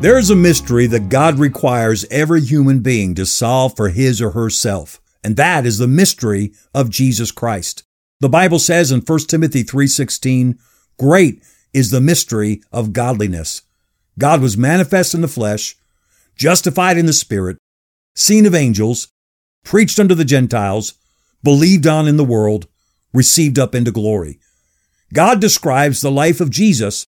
There is a mystery that God requires every human being to solve for his or herself, and that is the mystery of Jesus Christ. The Bible says in 1 Timothy 3:16, "Great is the mystery of godliness. God was manifest in the flesh, justified in the spirit, seen of angels, preached unto the Gentiles, believed on in the world, received up into glory." God describes the life of Jesus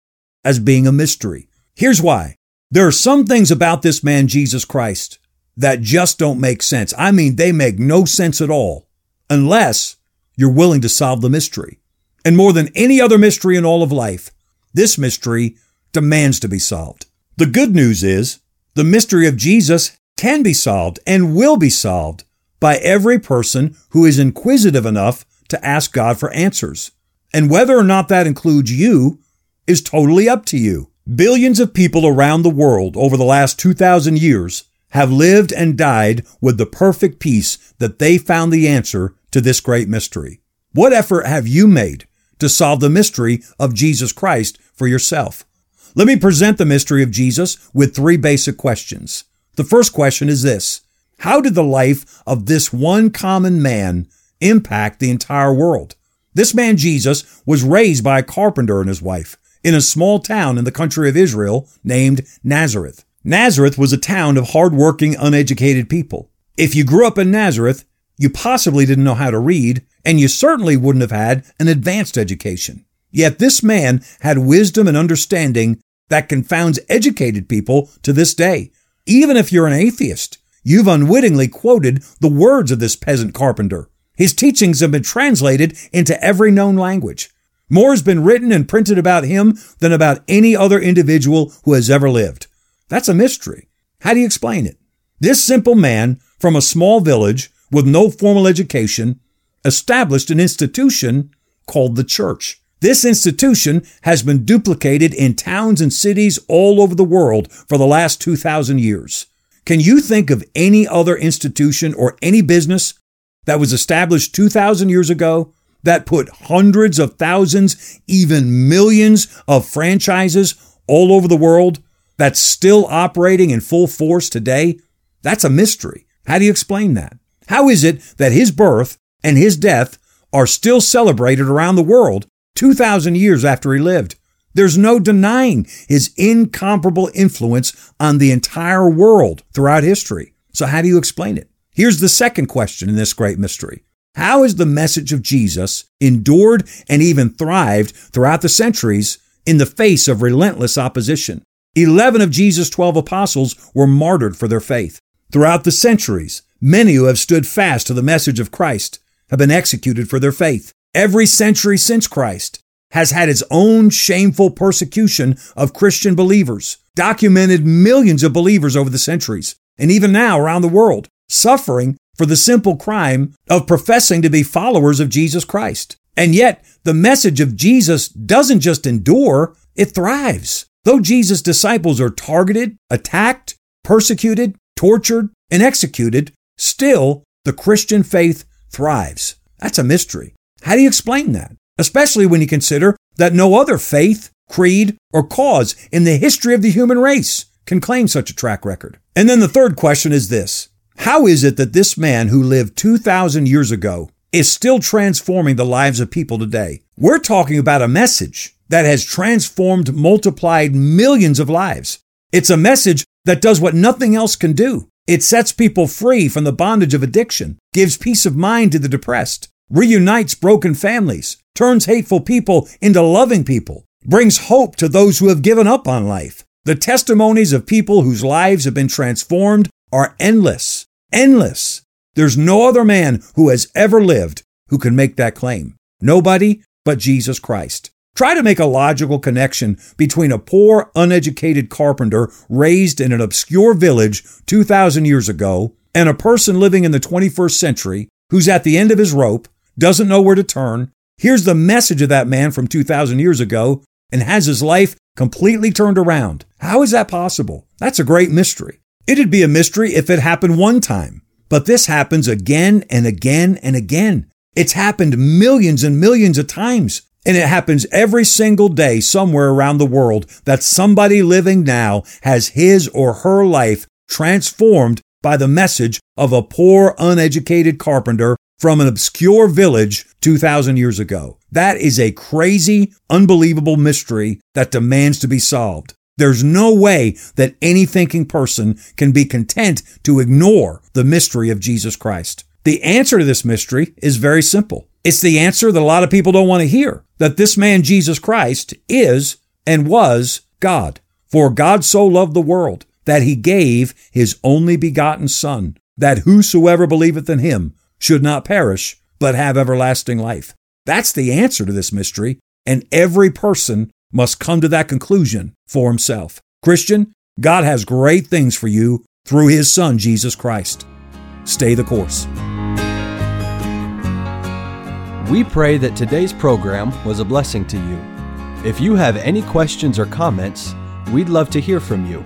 as being a mystery. Here's why. There are some things about this man, Jesus Christ, that just don't make sense. I mean, they make no sense at all unless you're willing to solve the mystery. And more than any other mystery in all of life, this mystery demands to be solved. The good news is the mystery of Jesus can be solved and will be solved by every person who is inquisitive enough to ask God for answers. And whether or not that includes you is totally up to you. Billions of people around the world over the last 2,000 years have lived and died with the perfect peace that they found the answer to this great mystery. What effort have you made to solve the mystery of Jesus Christ for yourself? Let me present the mystery of Jesus with three basic questions. The first question is this. How did the life of this one common man impact the entire world? This man Jesus was raised by a carpenter and his wife in a small town in the country of Israel named Nazareth. Nazareth was a town of hardworking, uneducated people. If you grew up in Nazareth, you possibly didn't know how to read, and you certainly wouldn't have had an advanced education. Yet this man had wisdom and understanding that confounds educated people to this day. Even if you're an atheist, you've unwittingly quoted the words of this peasant carpenter. His teachings have been translated into every known language. More has been written and printed about him than about any other individual who has ever lived. That's a mystery. How do you explain it? This simple man from a small village with no formal education established an institution called the church. This institution has been duplicated in towns and cities all over the world for the last 2,000 years. Can you think of any other institution or any business that was established 2,000 years ago that put hundreds of thousands, even millions of franchises all over the world that's still operating in full force today? That's a mystery. How do you explain that? How is it that his birth and his death are still celebrated around the world 2,000 years after he lived? There's no denying his incomparable influence on the entire world throughout history. So how do you explain it? Here's the second question in this great mystery. How has the message of Jesus endured and even thrived throughout the centuries in the face of relentless opposition? Eleven of Jesus' twelve apostles were martyred for their faith. Throughout the centuries, many who have stood fast to the message of Christ have been executed for their faith. Every century since Christ has had its own shameful persecution of Christian believers, documented millions of believers over the centuries, and even now around the world, suffering for the simple crime of professing to be followers of Jesus Christ. And yet, the message of Jesus doesn't just endure, it thrives. Though Jesus' disciples are targeted, attacked, persecuted, tortured, and executed, still the Christian faith thrives. That's a mystery. How do you explain that? Especially when you consider that no other faith, creed, or cause in the history of the human race can claim such a track record. And then the third question is this how is it that this man who lived 2,000 years ago is still transforming the lives of people today? We're talking about a message that has transformed, multiplied millions of lives. It's a message that does what nothing else can do. It sets people free from the bondage of addiction, gives peace of mind to the depressed, reunites broken families, turns hateful people into loving people, brings hope to those who have given up on life. The testimonies of people whose lives have been transformed are endless. Endless. There's no other man who has ever lived who can make that claim. Nobody but Jesus Christ. Try to make a logical connection between a poor, uneducated carpenter raised in an obscure village 2,000 years ago And a person living in the 21st century who's at the end of his rope, doesn't know where to turn, hears the message of that man from 2,000 years ago, and has his life completely turned around. How is that possible? That's a great mystery. It'd be a mystery if it happened one time, but this happens again and again and again. It's happened millions and millions of times. And it happens every single day somewhere around the world that somebody living now has his or her life transformed by the message of a poor, uneducated carpenter from an obscure village 2,000 years ago. That is a crazy, unbelievable mystery that demands to be solved. There's no way that any thinking person can be content to ignore the mystery of Jesus Christ. The answer to this mystery is very simple. It's the answer that a lot of people don't want to hear that this man, Jesus Christ, is and was God. For God so loved the world that he gave his only begotten Son, that whosoever believeth in him should not perish, but have everlasting life. That's the answer to this mystery, and every person must come to that conclusion for himself. Christian, God has great things for you through his Son, Jesus Christ. Stay the course. We pray that today's program was a blessing to you. If you have any questions or comments, we'd love to hear from you.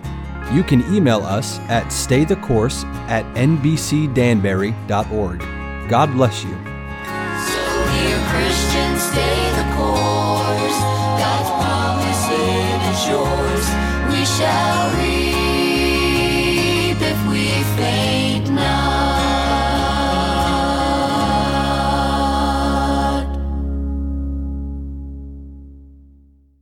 You can email us at staythecourse at nbcdanbury.org. God bless you. So, dear Christians, stay shall reap if we faint.